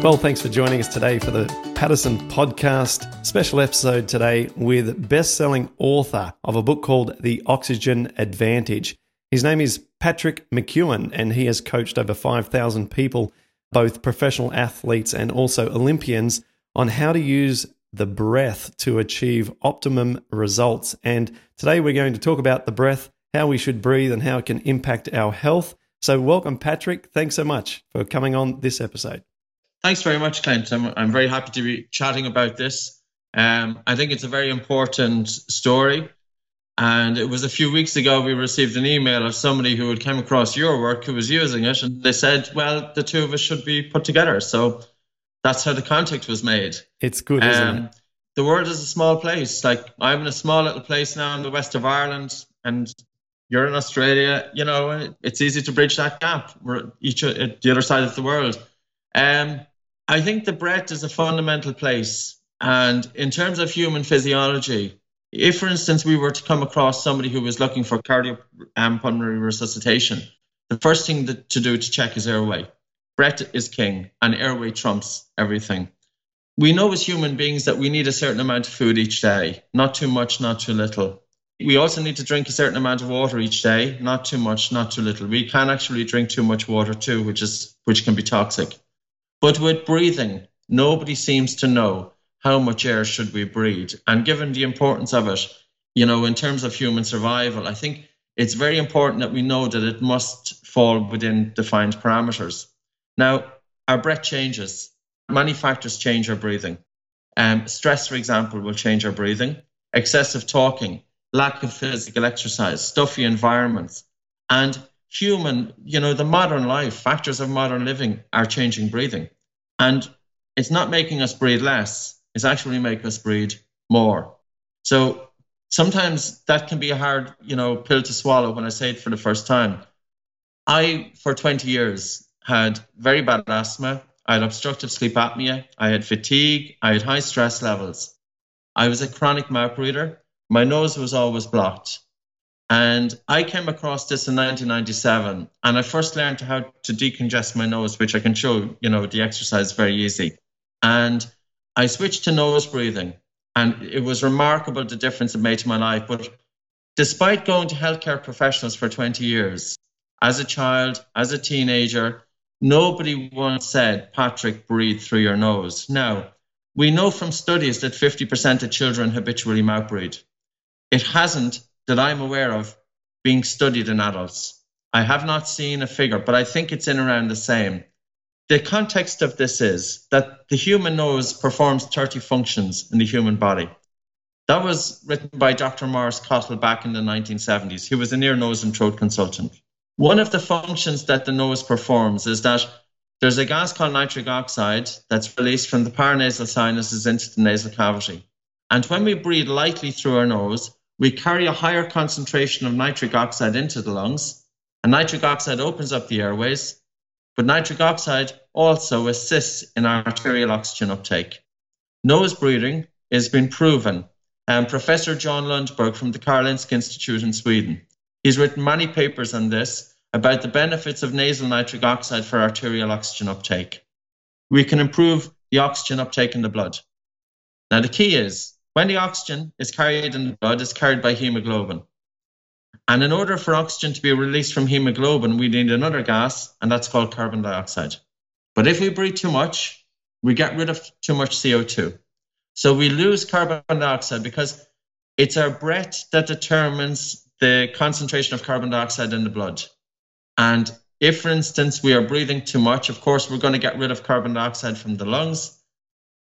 Well, thanks for joining us today for the Paddison podcast special episode today with best-selling author of a book called The Oxygen Advantage. His name is Patrick McKeown and he has coached over 5,000 people, both professional athletes and also Olympians, on how to use the breath to achieve optimum results. And today we're going to talk about the breath, how we should breathe and how it can impact our health. So welcome Patrick. Thanks so much for coming on this episode. Thanks very much, Clint. I'm, I'm very happy to be chatting about this. Um, I think it's a very important story. And it was a few weeks ago we received an email of somebody who had come across your work who was using it. And they said, well, the two of us should be put together. So that's how the contact was made. It's good, isn't um, it? The world is a small place. Like I'm in a small little place now in the west of Ireland, and you're in Australia. You know, it's easy to bridge that gap. We're each at the other side of the world. Um, I think the breath is a fundamental place. And in terms of human physiology, if, for instance, we were to come across somebody who was looking for cardiopulmonary um, resuscitation, the first thing that, to do to check is airway. Breath is king, and airway trumps everything. We know as human beings that we need a certain amount of food each day, not too much, not too little. We also need to drink a certain amount of water each day, not too much, not too little. We can actually drink too much water too, which is which can be toxic. But with breathing, nobody seems to know how much air should we breathe. And given the importance of it, you know, in terms of human survival, I think it's very important that we know that it must fall within defined parameters. Now, our breath changes. Many factors change our breathing. Um, stress, for example, will change our breathing. Excessive talking, lack of physical exercise, stuffy environments, and human, you know, the modern life, factors of modern living are changing breathing. And it's not making us breathe less, it's actually making us breathe more. So sometimes that can be a hard, you know, pill to swallow when I say it for the first time. I, for 20 years, had very bad asthma. I had obstructive sleep apnea. I had fatigue. I had high stress levels. I was a chronic mouth breather. My nose was always blocked. And I came across this in 1997, and I first learned how to decongest my nose, which I can show, you know, the exercise is very easy. And I switched to nose breathing, and it was remarkable the difference it made to my life. But despite going to healthcare professionals for 20 years, as a child, as a teenager, nobody once said, Patrick, breathe through your nose. Now, we know from studies that 50% of children habitually mouth breathe. It hasn't that I'm aware of being studied in adults. I have not seen a figure, but I think it's in around the same. The context of this is that the human nose performs 30 functions in the human body. That was written by Dr. Maurice Cottle back in the 1970s. He was an ear, nose, and throat consultant. One of the functions that the nose performs is that there's a gas called nitric oxide that's released from the paranasal sinuses into the nasal cavity. And when we breathe lightly through our nose, we carry a higher concentration of nitric oxide into the lungs, and nitric oxide opens up the airways, but nitric oxide also assists in arterial oxygen uptake. Nose breathing has been proven. And Professor Jon Lundberg from the Karolinska Institute in Sweden, he's written many papers on this about the benefits of nasal nitric oxide for arterial oxygen uptake. We can improve the oxygen uptake in the blood. Now, the key is when the oxygen is carried in the blood, it's carried by hemoglobin. And in order for oxygen to be released from hemoglobin, we need another gas, and that's called carbon dioxide. But if we breathe too much, we get rid of too much CO2. So we lose carbon dioxide because it's our breath that determines the concentration of carbon dioxide in the blood. And if, for instance, we are breathing too much, of course, we're going to get rid of carbon dioxide from the lungs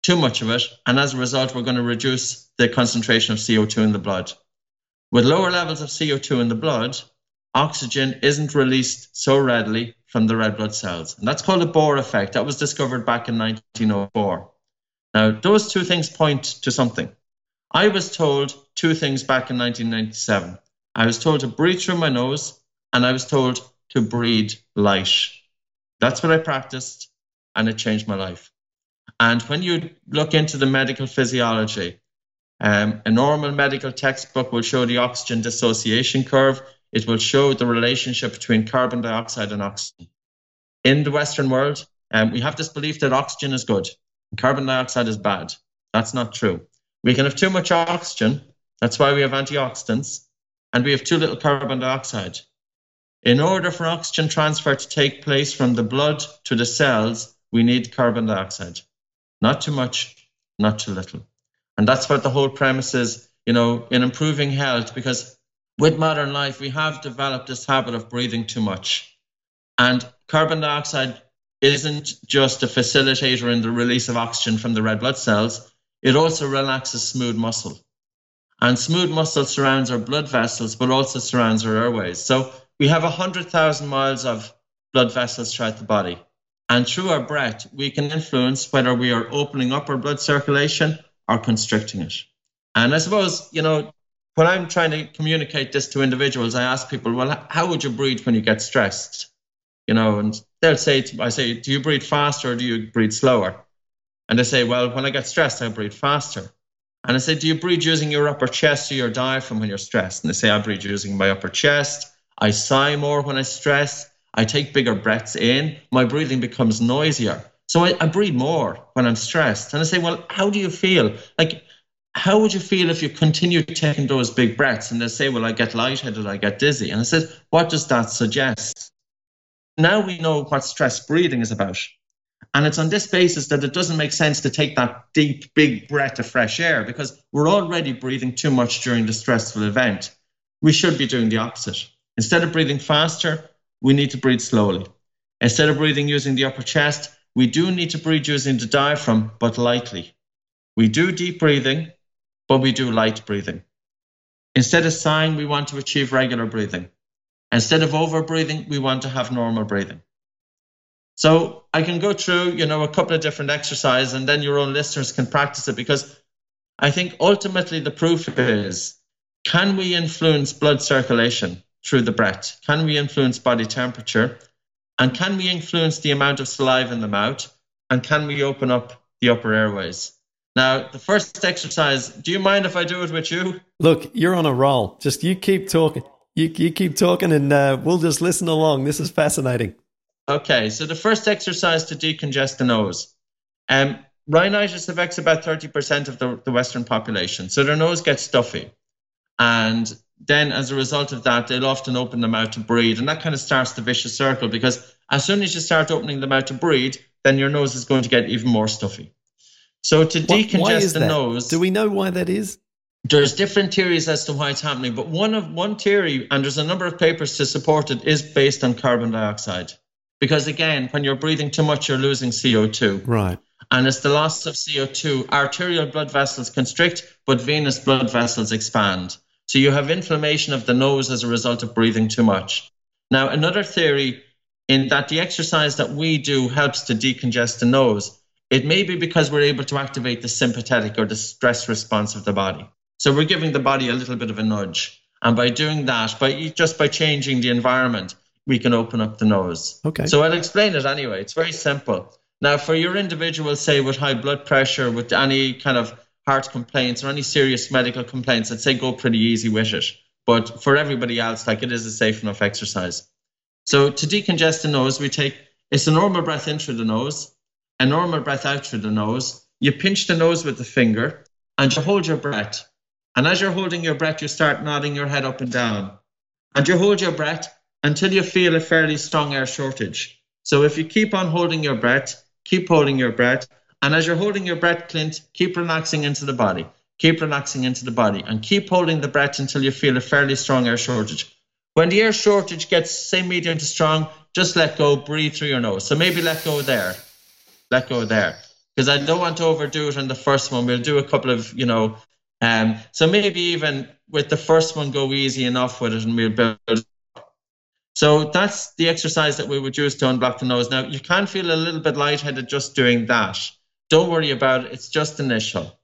too much of it, and as a result, we're going to reduce the concentration of CO2 in the blood. With lower levels of CO2 in the blood, oxygen isn't released so readily from the red blood cells. And that's called a Bohr effect. That was discovered back in 1904. Now, those two things point to something. I was told two things back in 1997. I was told to breathe through my nose, and I was told to breathe light. That's what I practiced, and it changed my life. And when you look into the medical physiology, um, a normal medical textbook will show the oxygen dissociation curve. It will show the relationship between carbon dioxide and oxygen. In the Western world, um, we have this belief that oxygen is good and carbon dioxide is bad. That's not true. We can have too much oxygen. That's why we have antioxidants. And we have too little carbon dioxide. In order for oxygen transfer to take place from the blood to the cells, we need carbon dioxide. Not too much, not too little. And that's what the whole premise is, you know, in improving health, because with modern life, we have developed this habit of breathing too much. And carbon dioxide isn't just a facilitator in the release of oxygen from the red blood cells, it also relaxes smooth muscle. And smooth muscle surrounds our blood vessels, but also surrounds our airways. So we have 100,000 miles of blood vessels throughout the body. And through our breath, we can influence whether we are opening up our blood circulation or constricting it. And I suppose, you know, when I'm trying to communicate this to individuals, I ask people, well, how would you breathe when you get stressed? You know, and they'll say, I say, do you breathe faster or do you breathe slower? And they say, well, when I get stressed, I breathe faster. And I say, do you breathe using your upper chest or your diaphragm when you're stressed? And they say, I breathe using my upper chest. I sigh more when I stress. I take bigger breaths in. My breathing becomes noisier. So I, I breathe more when I'm stressed. And I say, well, how do you feel? Like, how would you feel if you continued taking those big breaths? And they say, well, I get lightheaded, I get dizzy. And I said, what does that suggest? Now we know what stress breathing is about. And it's on this basis that it doesn't make sense to take that deep, big breath of fresh air because we're already breathing too much during the stressful event. We should be doing the opposite. Instead of breathing faster, we need to breathe slowly. Instead of breathing using the upper chest, we do need to breathe using the diaphragm, but lightly. We do deep breathing, but we do light breathing. Instead of sighing, we want to achieve regular breathing. Instead of over breathing, we want to have normal breathing. So I can go through, you know, a couple of different exercises and then your own listeners can practice it because I think ultimately the proof is can we influence blood circulation through the breath? Can we influence body temperature? And can we influence the amount of saliva in the mouth? And can we open up the upper airways? Now, the first exercise, do you mind if I do it with you? Look, you're on a roll. Just you keep talking. You, you keep talking and uh, we'll just listen along. This is fascinating. Okay, so the first exercise to decongest the nose. Um, rhinitis affects about 30% of the, the Western population. So their nose gets stuffy. And then as a result of that, they'll often open the mouth to breathe. And that kind of starts the vicious circle because as soon as you start opening them out to breathe, then your nose is going to get even more stuffy. So to decongest the that? nose. Do we know why that is? There's different theories as to why it's happening, but one of one theory, and there's a number of papers to support it, is based on carbon dioxide. Because again, when you're breathing too much, you're losing CO2. Right. And it's the loss of CO2. Arterial blood vessels constrict, but venous blood vessels expand. So you have inflammation of the nose as a result of breathing too much. Now, another theory in that the exercise that we do helps to decongest the nose. It may be because we're able to activate the sympathetic or the stress response of the body. So we're giving the body a little bit of a nudge. And by doing that, by just by changing the environment, we can open up the nose. Okay. So I'll explain it anyway. It's very simple. Now, for your individual, say with high blood pressure, with any kind of heart complaints or any serious medical complaints, I'd say go pretty easy with it. But for everybody else, like it is a safe enough exercise. So to decongest the nose, we take it's a normal breath in through the nose, a normal breath out through the nose. You pinch the nose with the finger and you hold your breath. And as you're holding your breath, you start nodding your head up and down. And you hold your breath until you feel a fairly strong air shortage. So if you keep on holding your breath, keep holding your breath. And as you're holding your breath, Clint, keep relaxing into the body. Keep relaxing into the body and keep holding the breath until you feel a fairly strong air shortage. When the air shortage gets, say, medium to strong, just let go, breathe through your nose. So maybe let go there. Let go there. Because I don't want to overdo it on the first one. We'll do a couple of, you know, um, so maybe even with the first one, go easy enough with it and we'll build So that's the exercise that we would use to unblock the nose. Now, you can feel a little bit lightheaded just doing that. Don't worry about it, it's just initial.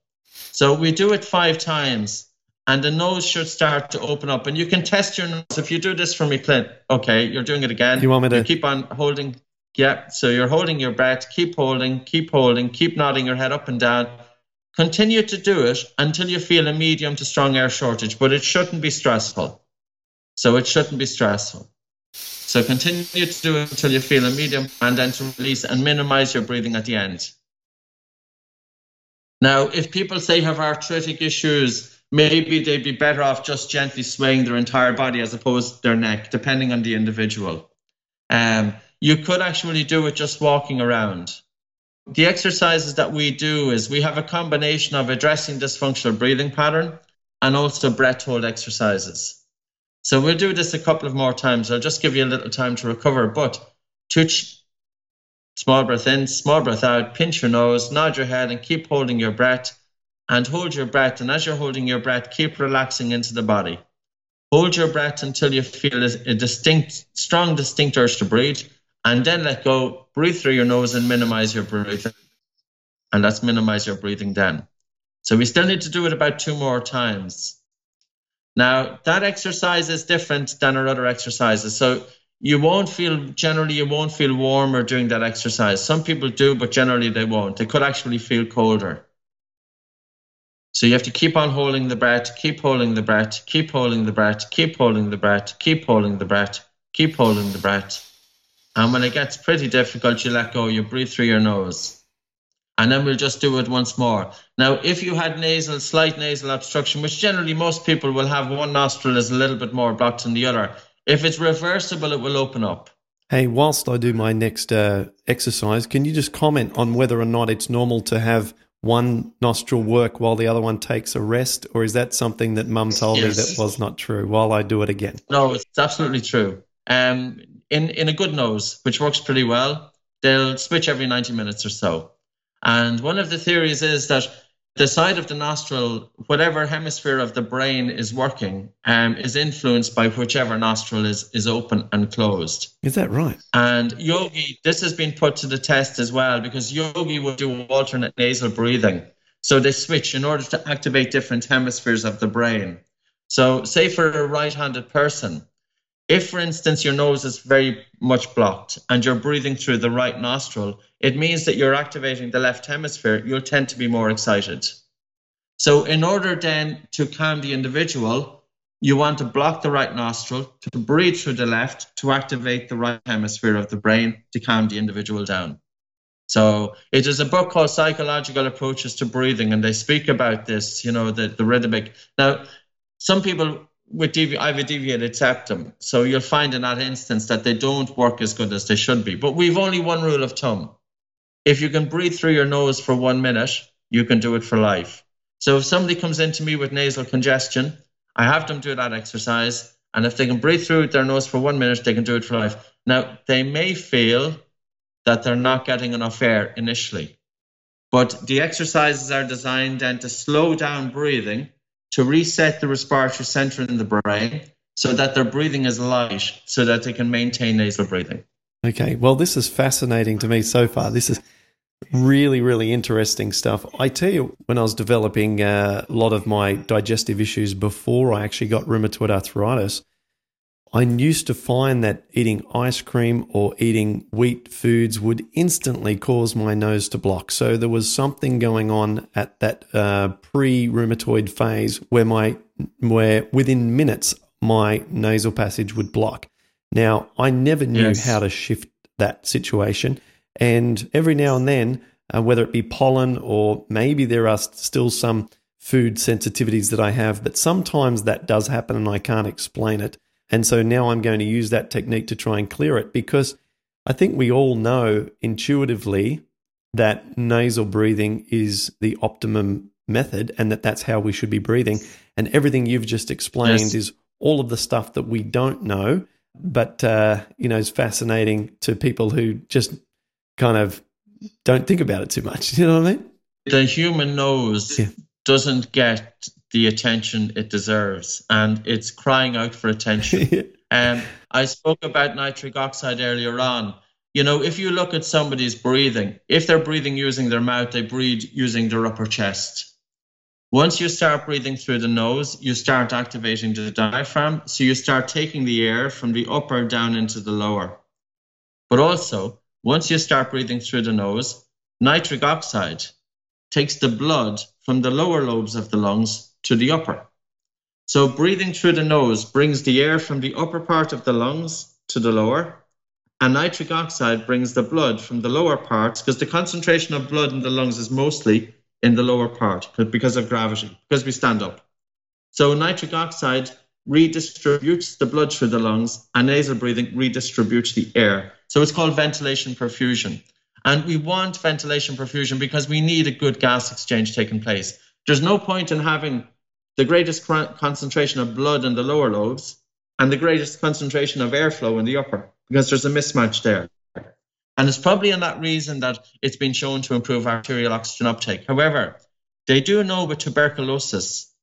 So we do it five times, and the nose should start to open up. And you can test your nose. If you do this for me, Clint, okay, you're doing it again. You want me to you keep on holding? Yeah, so you're holding your breath, keep holding, keep holding, keep nodding your head up and down. Continue to do it until you feel a medium to strong air shortage, but it shouldn't be stressful. So it shouldn't be stressful. So continue to do it until you feel a medium and then to release and minimize your breathing at the end. Now, if people say have arthritic issues, maybe they'd be better off just gently swaying their entire body as opposed to their neck, depending on the individual. Um, you could actually do it just walking around. The exercises that we do is we have a combination of addressing dysfunctional breathing pattern and also breath hold exercises. So we'll do this a couple of more times. I'll just give you a little time to recover. But touch, small breath in, small breath out, pinch your nose, nod your head, and keep holding your breath. And hold your breath. And as you're holding your breath, keep relaxing into the body. Hold your breath until you feel a distinct, strong, distinct urge to breathe. And then let go. Breathe through your nose and minimize your breathing. And let's minimize your breathing then. So we still need to do it about two more times. Now, that exercise is different than our other exercises. So you won't feel, generally, you won't feel warmer during that exercise. Some people do, but generally they won't. They could actually feel colder. So you have to keep on holding the breath, keep holding the breath, keep holding the breath, keep holding the breath, keep holding the breath, keep holding the breath. And when it gets pretty difficult, you let go, you breathe through your nose and then we'll just do it once more. Now, if you had nasal, slight nasal obstruction, which generally most people will have, one nostril is a little bit more blocked than the other. If it's reversible, it will open up. Hey, whilst I do my next uh, exercise, can you just comment on whether or not it's normal to have one nostril work while the other one takes a rest, or is that something that Mum told yes. me that was not true? While I do it again, no, it's absolutely true. Um, in in a good nose, which works pretty well, they'll switch every ninety minutes or so. And one of the theories is that the side of the nostril, whatever hemisphere of the brain is working, um, is influenced by whichever nostril is, is open and closed. Is that right? And yogi, this has been put to the test as well because yogi will do alternate nasal breathing. So they switch in order to activate different hemispheres of the brain. So, say for a right handed person, if, for instance, your nose is very much blocked and you're breathing through the right nostril, it means that you're activating the left hemisphere. You'll tend to be more excited. So, in order then to calm the individual, you want to block the right nostril, to breathe through the left, to activate the right hemisphere of the brain to calm the individual down. So it is a book called Psychological Approaches to Breathing, and they speak about this, you know, the, the rhythmic. Now, some people with devi- I have a deviated septum. So you'll find in that instance that they don't work as good as they should be. But we've only one rule of thumb. If you can breathe through your nose for one minute, you can do it for life. So if somebody comes into me with nasal congestion, I have them do that exercise. And if they can breathe through their nose for one minute, they can do it for life. Now, they may feel that they're not getting enough air initially. But the exercises are designed then to slow down breathing to reset the respiratory center in the brain so that their breathing is light so that they can maintain nasal breathing. Okay, well, this is fascinating to me so far. This is really, really interesting stuff. I tell you, when I was developing uh, a lot of my digestive issues before I actually got rheumatoid arthritis, I used to find that eating ice cream or eating wheat foods would instantly cause my nose to block. So there was something going on at that uh, pre-rheumatoid phase where my where within minutes my nasal passage would block. Now I never knew yes. how to shift that situation, and every now and then, uh, whether it be pollen or maybe there are still some food sensitivities that I have, but sometimes that does happen and I can't explain it. And so now I'm going to use that technique to try and clear it because I think we all know intuitively that nasal breathing is the optimum method and that that's how we should be breathing. And everything you've just explained yes. is all of the stuff that we don't know, but, uh, you know, is fascinating to people who just kind of don't think about it too much. You know what I mean? The human nose yeah. doesn't get the attention it deserves and it's crying out for attention. Um, I spoke about nitric oxide earlier on. You know, if you look at somebody's breathing, if they're breathing using their mouth, they breathe using their upper chest. Once you start breathing through the nose, you start activating the diaphragm. So you start taking the air from the upper down into the lower. But also, once you start breathing through the nose, nitric oxide takes the blood from the lower lobes of the lungs to the upper. So breathing through the nose brings the air from the upper part of the lungs to the lower, and nitric oxide brings the blood from the lower parts because the concentration of blood in the lungs is mostly in the lower part because of gravity, because we stand up. So nitric oxide redistributes the blood through the lungs, and nasal breathing redistributes the air. So it's called ventilation perfusion. And we want ventilation perfusion because we need a good gas exchange taking place. There's no point in having the greatest concentration of blood in the lower lobes and the greatest concentration of airflow in the upper because there's a mismatch there. And it's probably in that reason that it's been shown to improve arterial oxygen uptake. However, they do know with tuberculosis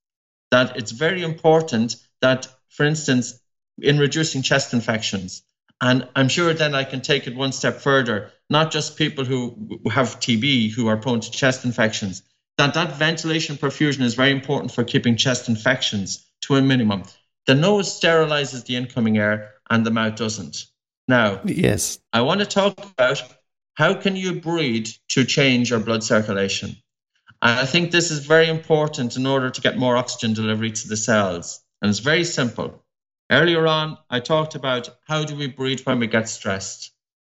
that it's very important that, for instance, in reducing chest infections, and I'm sure then I can take it one step further, not just people who have TB who are prone to chest infections, that that ventilation perfusion is very important for keeping chest infections to a minimum. The nose sterilizes the incoming air and the mouth doesn't. Now, yes, I want to talk about how can you breathe to change your blood circulation. And I think this is very important in order to get more oxygen delivery to the cells. And it's very simple. Earlier on, I talked about how do we breathe when we get stressed.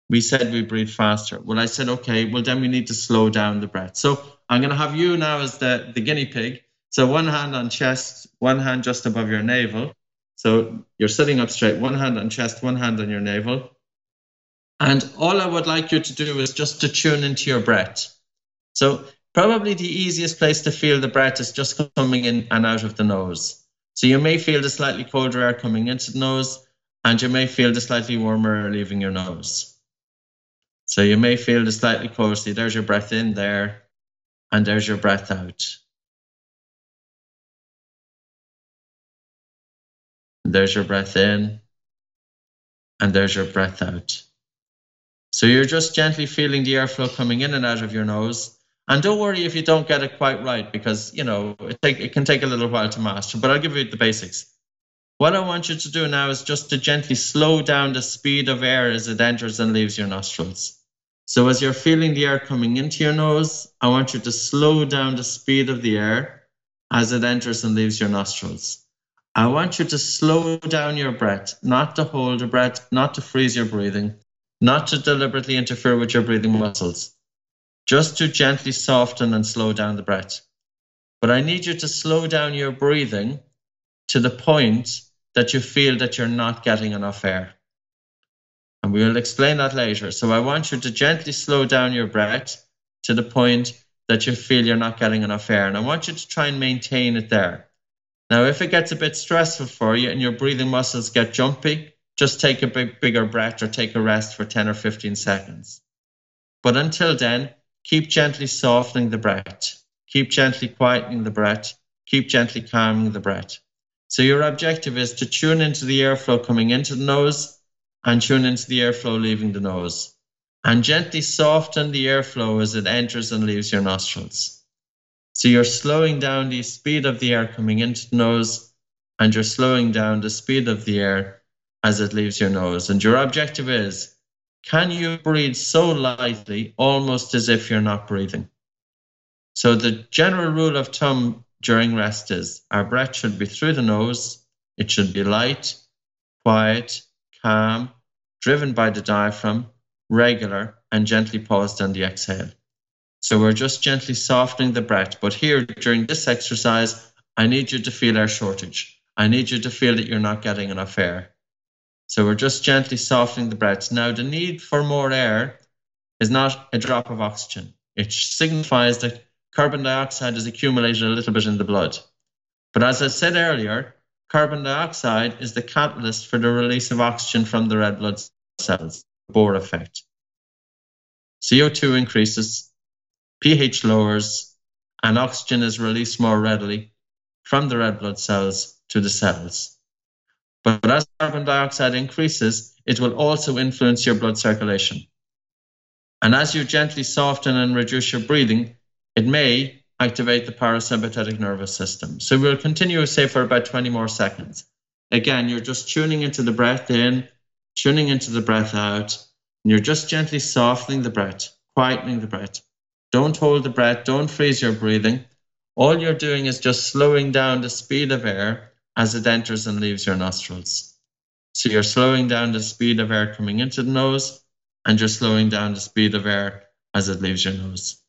We said we breathe faster. Well, I said, okay, well, then we need to slow down the breath. So I'm going to have you now as the, the guinea pig. So one hand on chest, one hand just above your navel. So you're sitting up straight, one hand on chest, one hand on your navel. And all I would like you to do is just to tune into your breath. So probably the easiest place to feel the breath is just coming in and out of the nose. So you may feel the slightly colder air coming into the nose, and you may feel the slightly warmer air leaving your nose. So you may feel the slightly colder. See, there's your breath in there, and there's your breath out. There's your breath in, and there's your breath out. So you're just gently feeling the airflow coming in and out of your nose. And don't worry if you don't get it quite right, because you know it, take, it can take a little while to master. But I'll give you the basics. What I want you to do now is just to gently slow down the speed of air as it enters and leaves your nostrils. So as you're feeling the air coming into your nose, I want you to slow down the speed of the air as it enters and leaves your nostrils. I want you to slow down your breath, not to hold your breath, not to freeze your breathing, not to deliberately interfere with your breathing muscles, just to gently soften and slow down the breath. But I need you to slow down your breathing to the point that you feel that you're not getting enough air. And we will explain that later. So I want you to gently slow down your breath to the point that you feel you're not getting enough air. And I want you to try and maintain it there. Now, if it gets a bit stressful for you and your breathing muscles get jumpy, just take a big, bigger breath or take a rest for 10 or 15 seconds. But until then, keep gently softening the breath. Keep gently quietening the breath. Keep gently calming the breath. So your objective is to tune into the airflow coming into the nose and tune into the airflow leaving the nose. And gently soften the airflow as it enters and leaves your nostrils. So you're slowing down the speed of the air coming into the nose, and you're slowing down the speed of the air as it leaves your nose. And your objective is can you breathe so lightly, almost as if you're not breathing? So the general rule of thumb during rest is our breath should be through the nose, it should be light, quiet, calm, driven by the diaphragm, regular, and gently paused on the exhale. So we're just gently softening the breath. But here, during this exercise, I need you to feel air shortage. I need you to feel that you're not getting enough air. So we're just gently softening the breath. Now, the need for more air is not a drop of oxygen. It signifies that carbon dioxide is accumulated a little bit in the blood. But as I said earlier, carbon dioxide is the catalyst for the release of oxygen from the red blood cells, Bohr effect. CO2 increases, pH lowers, and oxygen is released more readily from the red blood cells to the cells. But as carbon dioxide increases, it will also influence your blood circulation. And as you gently soften and reduce your breathing, it may activate the parasympathetic nervous system. So we'll continue, say, for about 20 more seconds. Again, you're just tuning into the breath in, tuning into the breath out, and you're just gently softening the breath, quietening the breath. Don't hold the breath, don't freeze your breathing. All you're doing is just slowing down the speed of air as it enters and leaves your nostrils. So you're slowing down the speed of air coming into the nose, and you're slowing down the speed of air as it leaves your nose.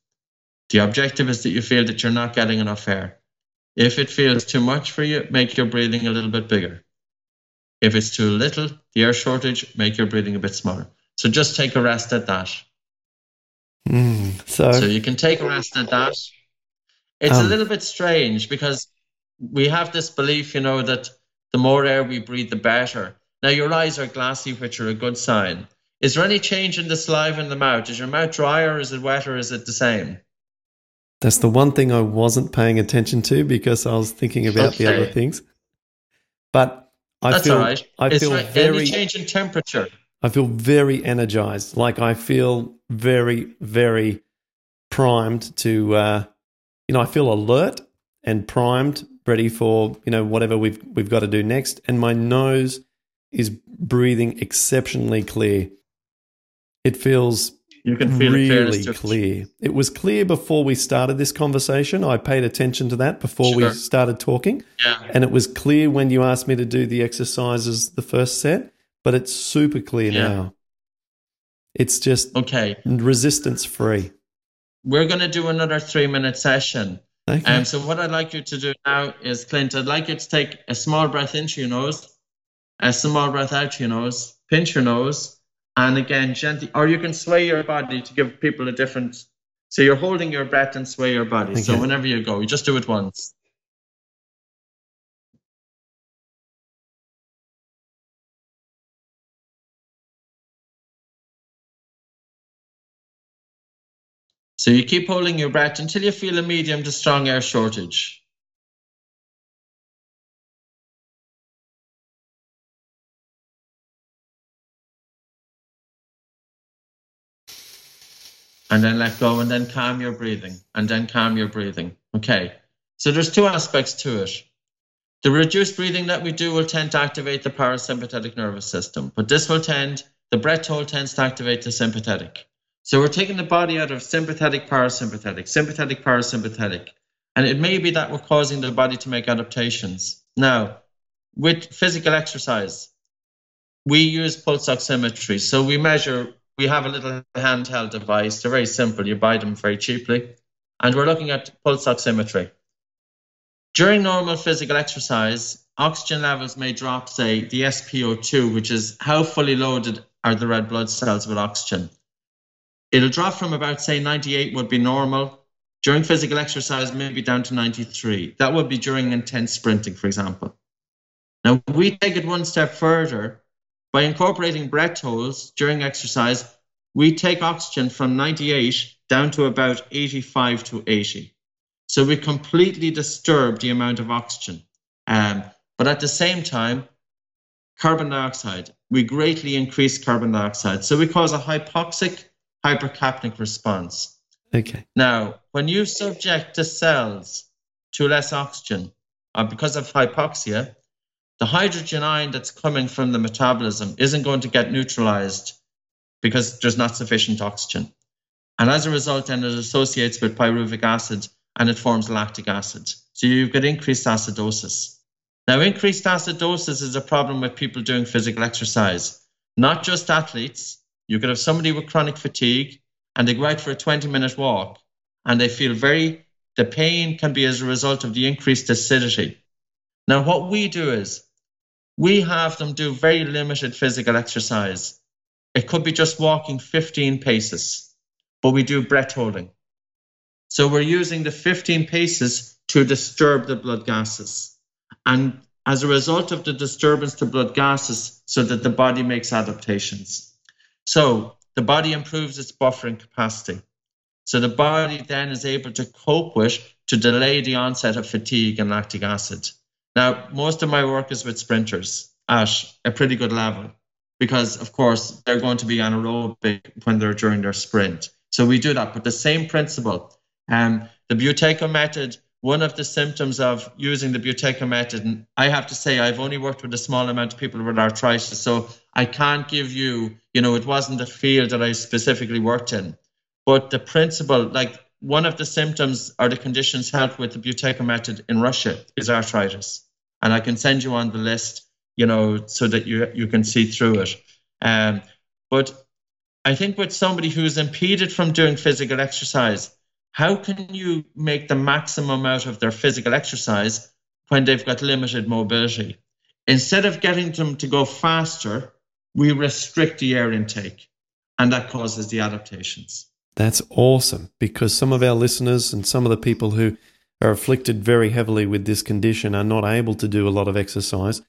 The objective is that you feel that you're not getting enough air. If it feels too much for you, make your breathing a little bit bigger. If it's too little, the air shortage, make your breathing a bit smaller. So just take a rest at that. Mm, so, so you can take a rest at that. It's um, a little bit strange because we have this belief, you know, that the more air we breathe, the better. Now, your eyes are glassy, which are a good sign. Is there any change in the saliva in the mouth? Is your mouth drier? Is it wetter? Is it the same? That's the one thing I wasn't paying attention to because I was thinking about okay. the other things. But I That's feel right. I feel there very any change in temperature. I feel very energized. Like I feel very, very primed to, uh, you know, I feel alert and primed, ready for you know whatever we've we've got to do next. And my nose is breathing exceptionally clear. It feels you can feel really clear. It was clear before we started this conversation. I paid attention to that before sure. we started talking. Yeah. And it was clear when you asked me to do the exercises the first set but it's super clear yeah. now. It's just okay, resistance free. We're going to do another three minute session. Okay. Um, so what I'd like you to do now is, Clint, I'd like you to take a small breath into your nose, a small breath out your nose, pinch your nose, and again gently, or you can sway your body to give people a different. So you're holding your breath and sway your body. Okay. So whenever you go, you just do it once. So you keep holding your breath until you feel a medium to strong air shortage. And then let go and then calm your breathing and then calm your breathing. Okay. So there's two aspects to it. The reduced breathing that we do will tend to activate the parasympathetic nervous system, but this will tend, the breath hold tends to activate the sympathetic. So we're taking the body out of sympathetic, parasympathetic, sympathetic, parasympathetic. And it may be that we're causing the body to make adaptations. Now, with physical exercise, we use pulse oximetry. So we measure, we have a little handheld device. They're very simple. You buy them very cheaply. And we're looking at pulse oximetry. During normal physical exercise, oxygen levels may drop, say, the SpO2, which is how fully loaded are the red blood cells with oxygen. It'll drop from about, say, 98 would be normal. During physical exercise, maybe down to 93. That would be during intense sprinting, for example. Now, we take it one step further. By incorporating breath holds during exercise, we take oxygen from 98 down to about 85 to 80. So we completely disturb the amount of oxygen. Um, but at the same time, carbon dioxide, we greatly increase carbon dioxide. So we cause a hypoxic hypercapnic response. Okay. Now, when you subject the cells to less oxygen uh, because of hypoxia, the hydrogen ion that's coming from the metabolism isn't going to get neutralized because there's not sufficient oxygen. And as a result, then it associates with pyruvic acid and it forms lactic acid. So you get increased acidosis. Now, increased acidosis is a problem with people doing physical exercise, not just athletes, you could have somebody with chronic fatigue and they go out for a 20 minute walk and they feel very, the pain can be as a result of the increased acidity. Now, what we do is we have them do very limited physical exercise. It could be just walking 15 paces, but we do breath holding. So we're using the 15 paces to disturb the blood gases. And as a result of the disturbance to blood gases, so that the body makes adaptations. So the body improves its buffering capacity. So the body then is able to cope with to delay the onset of fatigue and lactic acid. Now, most of my work is with sprinters. at a pretty good level because, of course, they're going to be anaerobic when they're during their sprint. So we do that. But the same principle, um, the Buteyko method, one of the symptoms of using the Buteyko method, and I have to say, I've only worked with a small amount of people with arthritis, so I can't give you, you know, it wasn't the field that I specifically worked in. But the principle, like one of the symptoms or the conditions helped with the Buteyko method in Russia is arthritis. And I can send you on the list, you know, so that you, you can see through it. Um, but I think with somebody who's impeded from doing physical exercise, how can you make the maximum out of their physical exercise when they've got limited mobility? Instead of getting them to go faster, we restrict the air intake, and that causes the adaptations. That's awesome because some of our listeners and some of the people who are afflicted very heavily with this condition are not able to do a lot of exercise.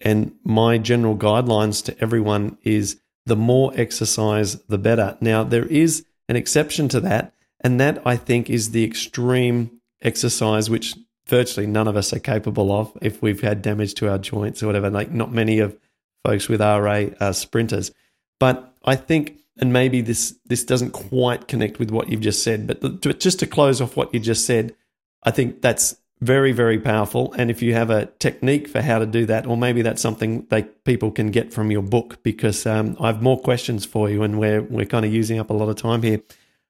And my general guidelines to everyone is the more exercise, the better. Now, there is an exception to that, and that I think is the extreme exercise, which virtually none of us are capable of if we've had damage to our joints or whatever. Like, not many of folks with RA are uh, sprinters. But I think and maybe this this doesn't quite connect with what you've just said, but to, just to close off what you just said, I think that's very very powerful. And if you have a technique for how to do that, or maybe that's something they people can get from your book, because um, I have more questions for you, and we're we're kind of using up a lot of time here.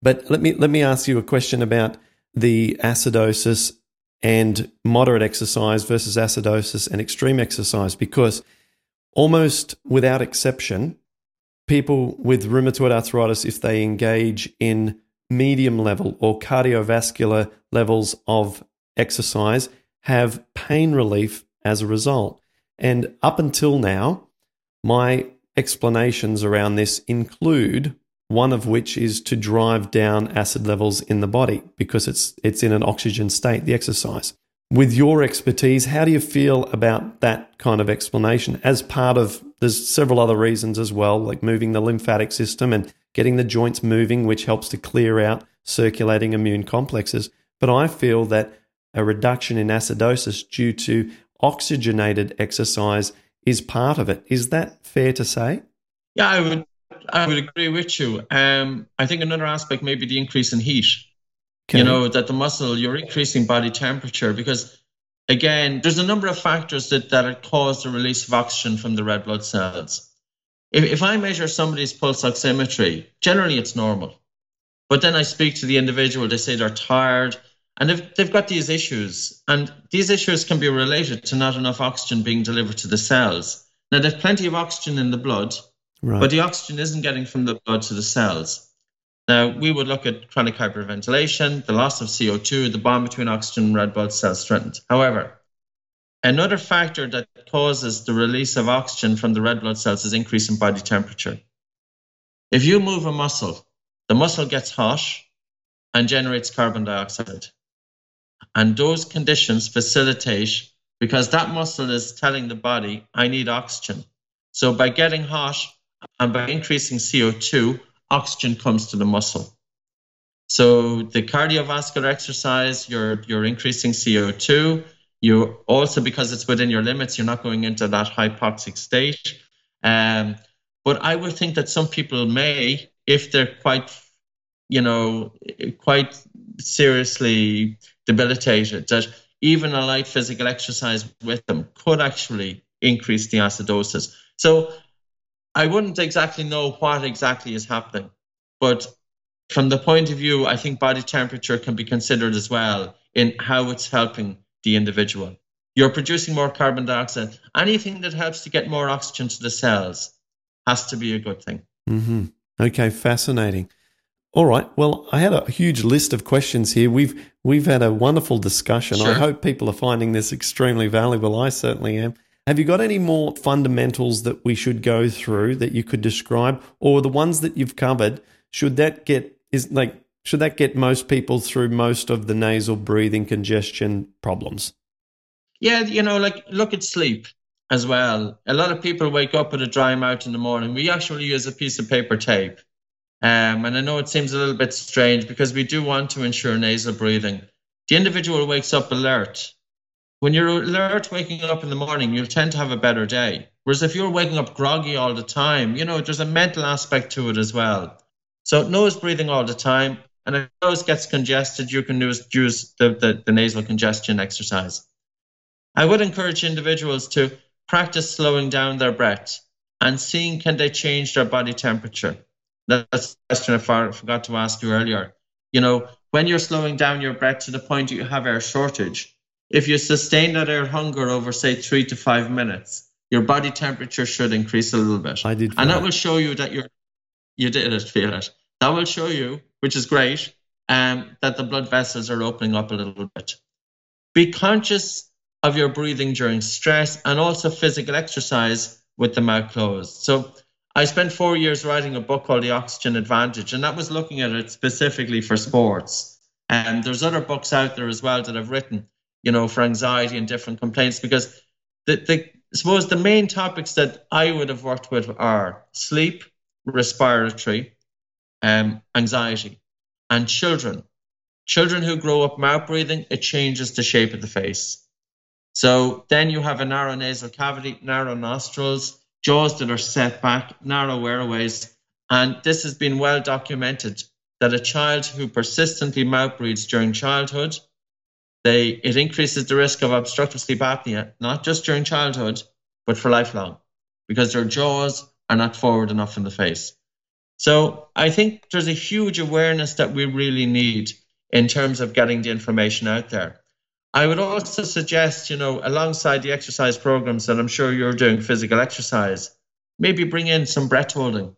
But let me let me ask you a question about the acidosis and moderate exercise versus acidosis and extreme exercise, because almost without exception, people with rheumatoid arthritis, if they engage in medium level or cardiovascular levels of exercise, have pain relief as a result. And up until now, my explanations around this include one of which is to drive down acid levels in the body because it's it's in an oxygen state the exercise with your expertise, how do you feel about that kind of explanation as part of there's several other reasons as well, like moving the lymphatic system and getting the joints moving, which helps to clear out circulating immune complexes. But I feel that a reduction in acidosis due to oxygenated exercise is part of it. Is that fair to say? Yeah, I would I would agree with you. Um, I think another aspect may be the increase in heat. Okay. You know, that the muscle, you're increasing body temperature because, again, there's a number of factors that, that cause the release of oxygen from the red blood cells. If, if I measure somebody's pulse oximetry, generally it's normal. But then I speak to the individual, they say they're tired and they've, they've got these issues. And these issues can be related to not enough oxygen being delivered to the cells. Now, there's plenty of oxygen in the blood, right. but the oxygen isn't getting from the blood to the cells. Now, we would look at chronic hyperventilation, the loss of CO2, the bond between oxygen and red blood cells strengthened. However, another factor that causes the release of oxygen from the red blood cells is increase in body temperature. If you move a muscle, the muscle gets hot and generates carbon dioxide. And those conditions facilitate because that muscle is telling the body, I need oxygen. So by getting hot and by increasing CO2, oxygen comes to the muscle. So the cardiovascular exercise, you're you're increasing CO2. You also because it's within your limits, you're not going into that hypoxic state. Um, but I would think that some people may, if they're quite, you know, quite seriously debilitated, that even a light physical exercise with them could actually increase the acidosis. So I wouldn't exactly know what exactly is happening, but from the point of view, I think body temperature can be considered as well in how it's helping the individual. You're producing more carbon dioxide. Anything that helps to get more oxygen to the cells has to be a good thing. Mm-hmm. Okay, fascinating. All right. Well, I had a huge list of questions here. We've we've had a wonderful discussion. Sure. I hope people are finding this extremely valuable. I certainly am. Have you got any more fundamentals that we should go through that you could describe, or the ones that you've covered? Should that get is like should that get most people through most of the nasal breathing congestion problems? Yeah, you know, like look at sleep as well. A lot of people wake up with a dry mouth in the morning. We actually use a piece of paper tape. Um, and I know it seems a little bit strange because we do want to ensure nasal breathing. The individual wakes up alert when you're alert waking up in the morning, you'll tend to have a better day. Whereas if you're waking up groggy all the time, you know, there's a mental aspect to it as well. So nose breathing all the time. And if nose gets congested, you can use, use the, the, the nasal congestion exercise. I would encourage individuals to practice slowing down their breath and seeing can they change their body temperature. That's the question I forgot to ask you earlier. You know, when you're slowing down your breath to the point you have air shortage, if you sustain that air hunger over, say, three to five minutes, your body temperature should increase a little bit. I did. And that, that will show you that you're, you did it, feel it. That will show you, which is great, um, that the blood vessels are opening up a little bit. Be conscious of your breathing during stress and also physical exercise with the mouth closed. So I spent four years writing a book called The Oxygen Advantage, and that was looking at it specifically for sports. And there's other books out there as well that I've written you know, for anxiety and different complaints. Because the, the I suppose the main topics that I would have worked with are sleep, respiratory, um, anxiety, and children. Children who grow up mouth breathing, it changes the shape of the face. So then you have a narrow nasal cavity, narrow nostrils, jaws that are set back, narrow airways. And this has been well documented that a child who persistently mouth breathes during childhood they it increases the risk of obstructive sleep apnea, not just during childhood, but for lifelong, because their jaws are not forward enough in the face. So I think there's a huge awareness that we really need in terms of getting the information out there. I would also suggest, you know, alongside the exercise programs that I'm sure you're doing physical exercise, maybe bring in some breath holding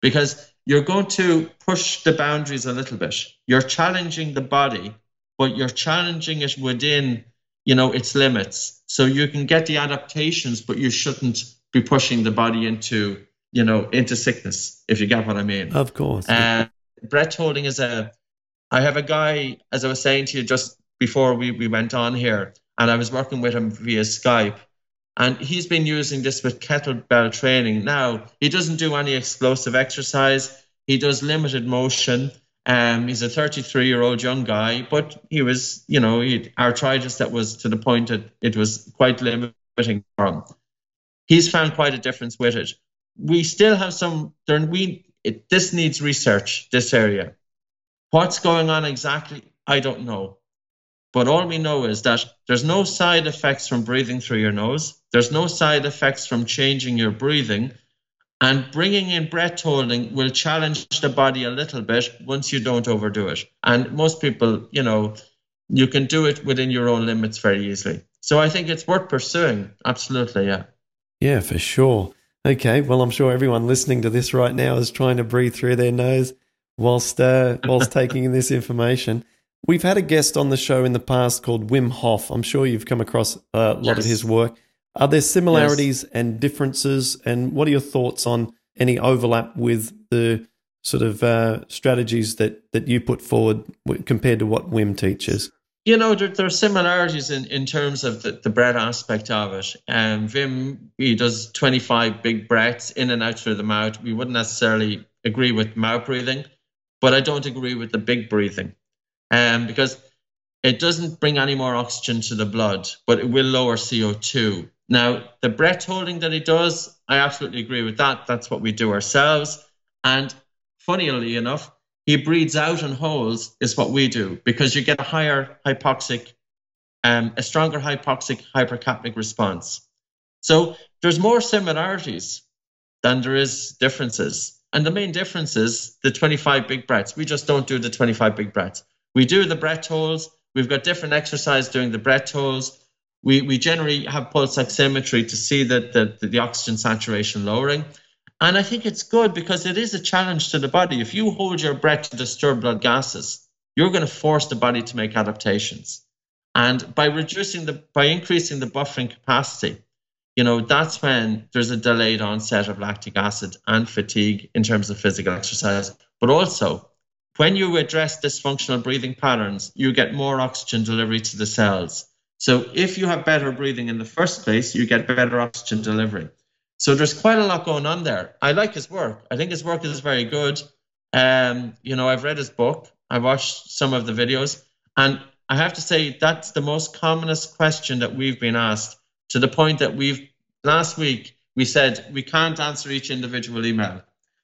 because you're going to push the boundaries a little bit. You're challenging the body but you're challenging it within you know its limits. So you can get the adaptations but you shouldn't be pushing the body into you know into sickness if you get what i mean. Of course. Uh, breath holding is a i have a guy as i was saying to you just before we, we went on here and i was working with him via skype and he's been using this with kettlebell training. Now he doesn't do any explosive exercise. He does limited motion um, he's a 33 year old young guy, but he was, you know, arthritis that was to the point that it was quite limiting for him. He's found quite a difference with it. We still have some, there, we, it, this needs research, this area. What's going on exactly? I don't know. But all we know is that there's no side effects from breathing through your nose. There's no side effects from changing your breathing. And bringing in breath holding will challenge the body a little bit once you don't overdo it. And most people, you know, you can do it within your own limits very easily. So I think it's worth pursuing. Absolutely, yeah. Yeah, for sure. Okay, well, I'm sure everyone listening to this right now is trying to breathe through their nose whilst uh, whilst taking in this information. We've had a guest on the show in the past called Wim Hof. I'm sure you've come across a lot yes. of his work. Are there similarities yes. and differences? And what are your thoughts on any overlap with the sort of uh, strategies that, that you put forward compared to what Wim teaches? You know, there, there are similarities in, in terms of the, the breath aspect of it. Um, Wim, he does 25 big breaths in and out through the mouth. We wouldn't necessarily agree with mouth breathing, but I don't agree with the big breathing um, because it doesn't bring any more oxygen to the blood, but it will lower CO2. Now, the breath holding that he does, I absolutely agree with that. That's what we do ourselves. And funnily enough, he breathes out and holds is what we do because you get a higher hypoxic, um, a stronger hypoxic hypercapnic response. So there's more similarities than there is differences. And the main difference is the 25 big breaths. We just don't do the 25 big breaths. We do the breath holds. We've got different exercise doing the breath holds we, we generally have pulse oximetry to see that the, the, the oxygen saturation lowering. And I think it's good because it is a challenge to the body. If you hold your breath to disturb blood gases, you're going to force the body to make adaptations. And by reducing the, by increasing the buffering capacity, you know, that's when there's a delayed onset of lactic acid and fatigue in terms of physical exercise. But also, when you address dysfunctional breathing patterns, you get more oxygen delivery to the cells. So if you have better breathing in the first place, you get better oxygen delivery. So there's quite a lot going on there. I like his work. I think his work is very good. Um, you know, I've read his book. I watched some of the videos, and I have to say that's the most commonest question that we've been asked to the point that we've last week we said we can't answer each individual email.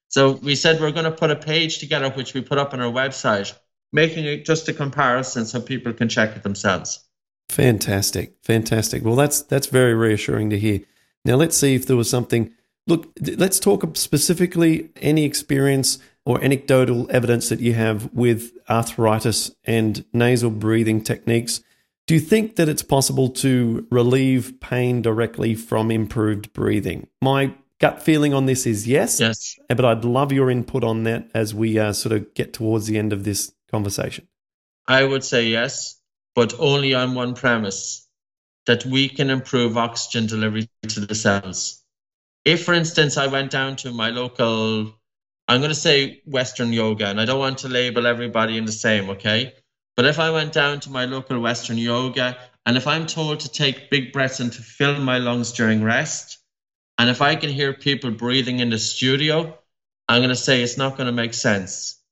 So we said we're going to put a page together which we put up on our website, making it just a comparison so people can check it themselves. Fantastic, fantastic. Well, that's that's very reassuring to hear. Now let's see if there was something. Look, let's talk specifically any experience or anecdotal evidence that you have with arthritis and nasal breathing techniques. Do you think that it's possible to relieve pain directly from improved breathing? My gut feeling on this is yes. Yes. But I'd love your input on that as we uh, sort of get towards the end of this conversation. I would say yes, but only on one premise that we can improve oxygen delivery to the cells. If, for instance, I went down to my local I'm going to say Western yoga, and I don't want to label everybody in the same, okay? But if I went down to my local Western yoga, and if I'm told to take big breaths and to fill my lungs during rest, and if I can hear people breathing in the studio, I'm going to say it's not going to make sense.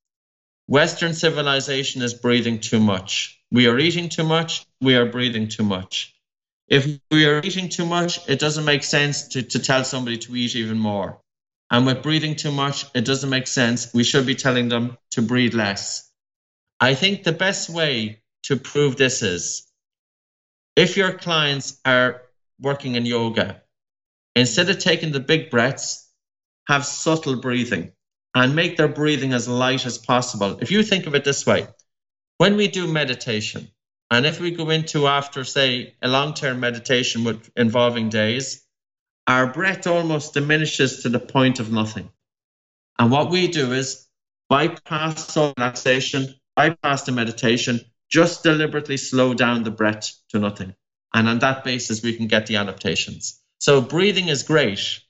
Western civilization is breathing too much. We are eating too much. We are breathing too much. If we are eating too much, it doesn't make sense to, to tell somebody to eat even more. And with breathing too much, it doesn't make sense. We should be telling them to breathe less. I think the best way to prove this is if your clients are working in yoga, instead of taking the big breaths, have subtle breathing and make their breathing as light as possible. If you think of it this way, when we do meditation, and if we go into after, say, a long term meditation with involving days, our breath almost diminishes to the point of nothing. And what we do is bypass relaxation, bypass the meditation, just deliberately slow down the breath to nothing. And on that basis, we can get the adaptations. So breathing is great,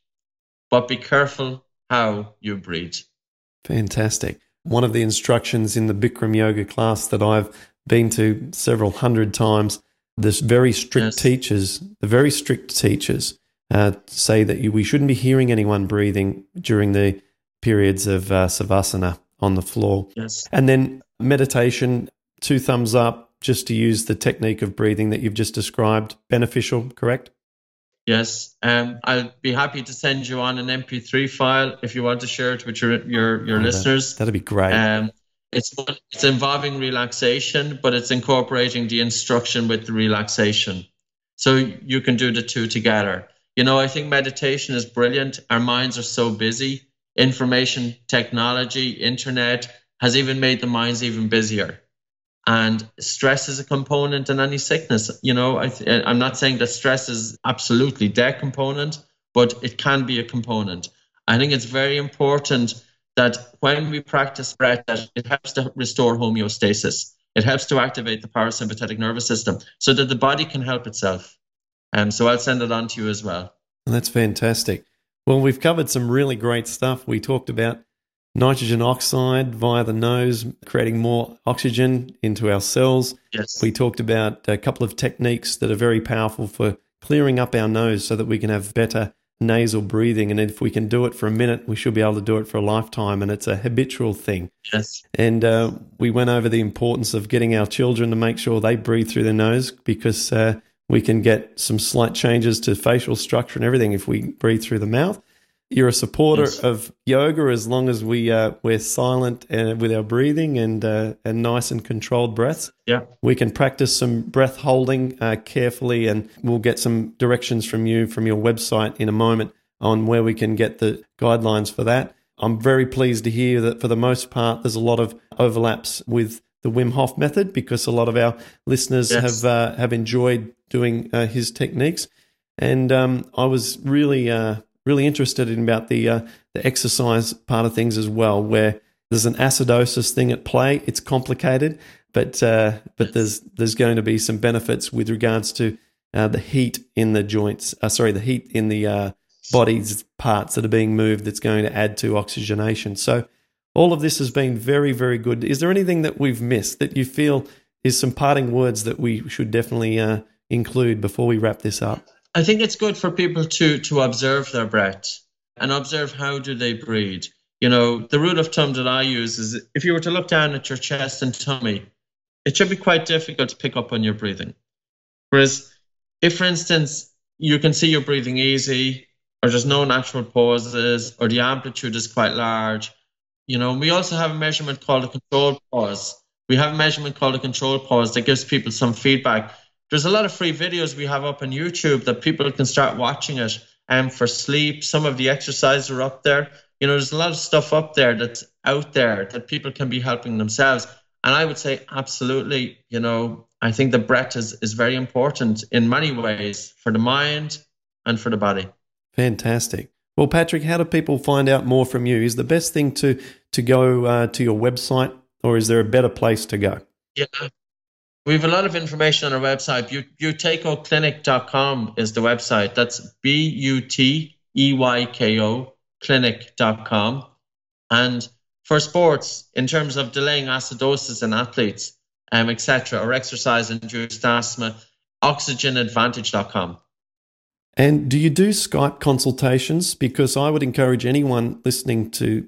but be careful how you breathe. Fantastic. One of the instructions in the Bikram yoga class that I've been to several hundred times, this very strict yes. teachers, the very strict teachers uh, say that you, we shouldn't be hearing anyone breathing during the periods of uh, savasana on the floor. Yes. And then meditation, two thumbs up, just to use the technique of breathing that you've just described. Beneficial, correct? Yes. Um, I'll be happy to send you on an MP3 file if you want to share it with your your, your oh, listeners. That, would be great. Um, it's it's involving relaxation, but it's incorporating the instruction with the relaxation. So you can do the two together. You know, I think meditation is brilliant. Our minds are so busy. Information technology, internet has even made the minds even busier. And stress is a component in any sickness. You know, I th- I'm not saying that stress is absolutely their component, but it can be a component. I think it's very important that when we practice breath, that it helps to restore homeostasis. It helps to activate the parasympathetic nervous system so that the body can help itself. Um, so I'll send it on to you as well. That's fantastic. Well, we've covered some really great stuff. We talked about nitrogen oxide via the nose, creating more oxygen into our cells. Yes. We talked about a couple of techniques that are very powerful for clearing up our nose so that we can have better nasal breathing. And if we can do it for a minute, we should be able to do it for a lifetime. And it's a habitual thing. Yes. And uh, we went over the importance of getting our children to make sure they breathe through their nose because uh, we can get some slight changes to facial structure and everything if we breathe through the mouth. You're a supporter yes. of yoga as long as we uh, we're silent and with our breathing and uh, and nice and controlled breaths. Yeah, we can practice some breath holding uh, carefully, and we'll get some directions from you from your website in a moment on where we can get the guidelines for that. I'm very pleased to hear that for the most part, there's a lot of overlaps with the Wim Hof method because a lot of our listeners yes. have uh, have enjoyed doing uh, his techniques, and um, I was really uh, really interested in about the uh, the exercise part of things as well, where there's an acidosis thing at play. It's complicated, but uh, but there's there's going to be some benefits with regards to uh, the heat in the joints. sorry, the heat in the body's parts that are being moved. That's going to add to oxygenation. So all of this has been very, very good. Is there anything that we've missed that you feel is some parting words that we should definitely uh, include before we wrap this up? I think it's good for people to to observe their breath and observe how do they breathe. You know, the rule of thumb that I use is if you were to look down at your chest and tummy, it should be quite difficult to pick up on your breathing. Whereas, if for instance you can see you're breathing easy, or there's no natural pauses, or the amplitude is quite large, you know, we also have a measurement called a control pause. We have a measurement called a control pause that gives people some feedback. There's a lot of free videos we have up on YouTube that people can start watching it. And um, for sleep, some of the exercises are up there. You know, there's a lot of stuff up there that's out there that people can be helping themselves. And I would say, absolutely, you know, I think the breath is, is very important in many ways for the mind and for the body. Fantastic. Well, Patrick, how do people find out more from you? Is the best thing to to go uh, to your website, or is there a better place to go? Yeah, we have a lot of information on our website. Buteykoclinic.com is the website. That's B U T E Y K O clinic.com. And for sports, in terms of delaying acidosis in athletes, um, etc., or exercise induced asthma, oxygenadvantage.com. And do you do Skype consultations? Because I would encourage anyone listening to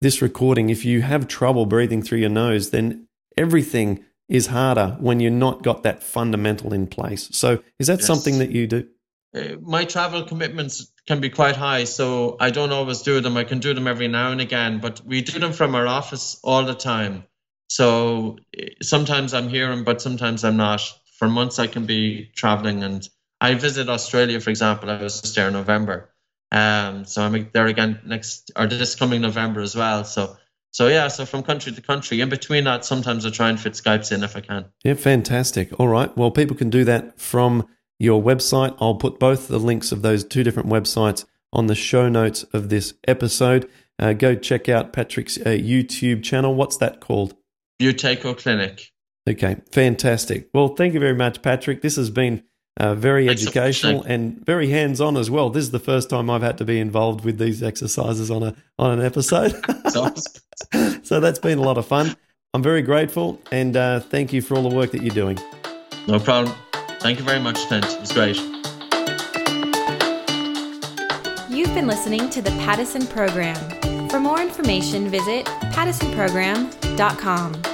this recording, if you have trouble breathing through your nose, then everything is harder when you're not got that fundamental in place. So, is that yes. something that you do? Uh, my travel commitments can be quite high, so I don't always do them. I can do them every now and again, but we do them from our office all the time. So uh, sometimes I'm here, but sometimes I'm not. For months, I can be traveling and I visit Australia, for example. I was just there in November. Um, so I'm there again next or this coming November as well. So so yeah, so from country to country. In between that, sometimes I try and fit Skypes in if I can. Yeah, fantastic. All right. Well, people can do that from your website. I'll put both the links of those two different websites on the show notes of this episode. Uh, go check out Patrick's uh, YouTube channel. What's that called? Buteyko Clinic. Okay, fantastic. Well, thank you very much, Patrick. This has been uh, very Thanks educational and very hands-on as well. This is the first time I've had to be involved with these exercises on a on an episode. so that's been a lot of fun. I'm very grateful and uh, thank you for all the work that you're doing. No problem. Thank you very much, Clint. It's great. You've been listening to the Paddison Program. For more information, visit paddisonprogram.com.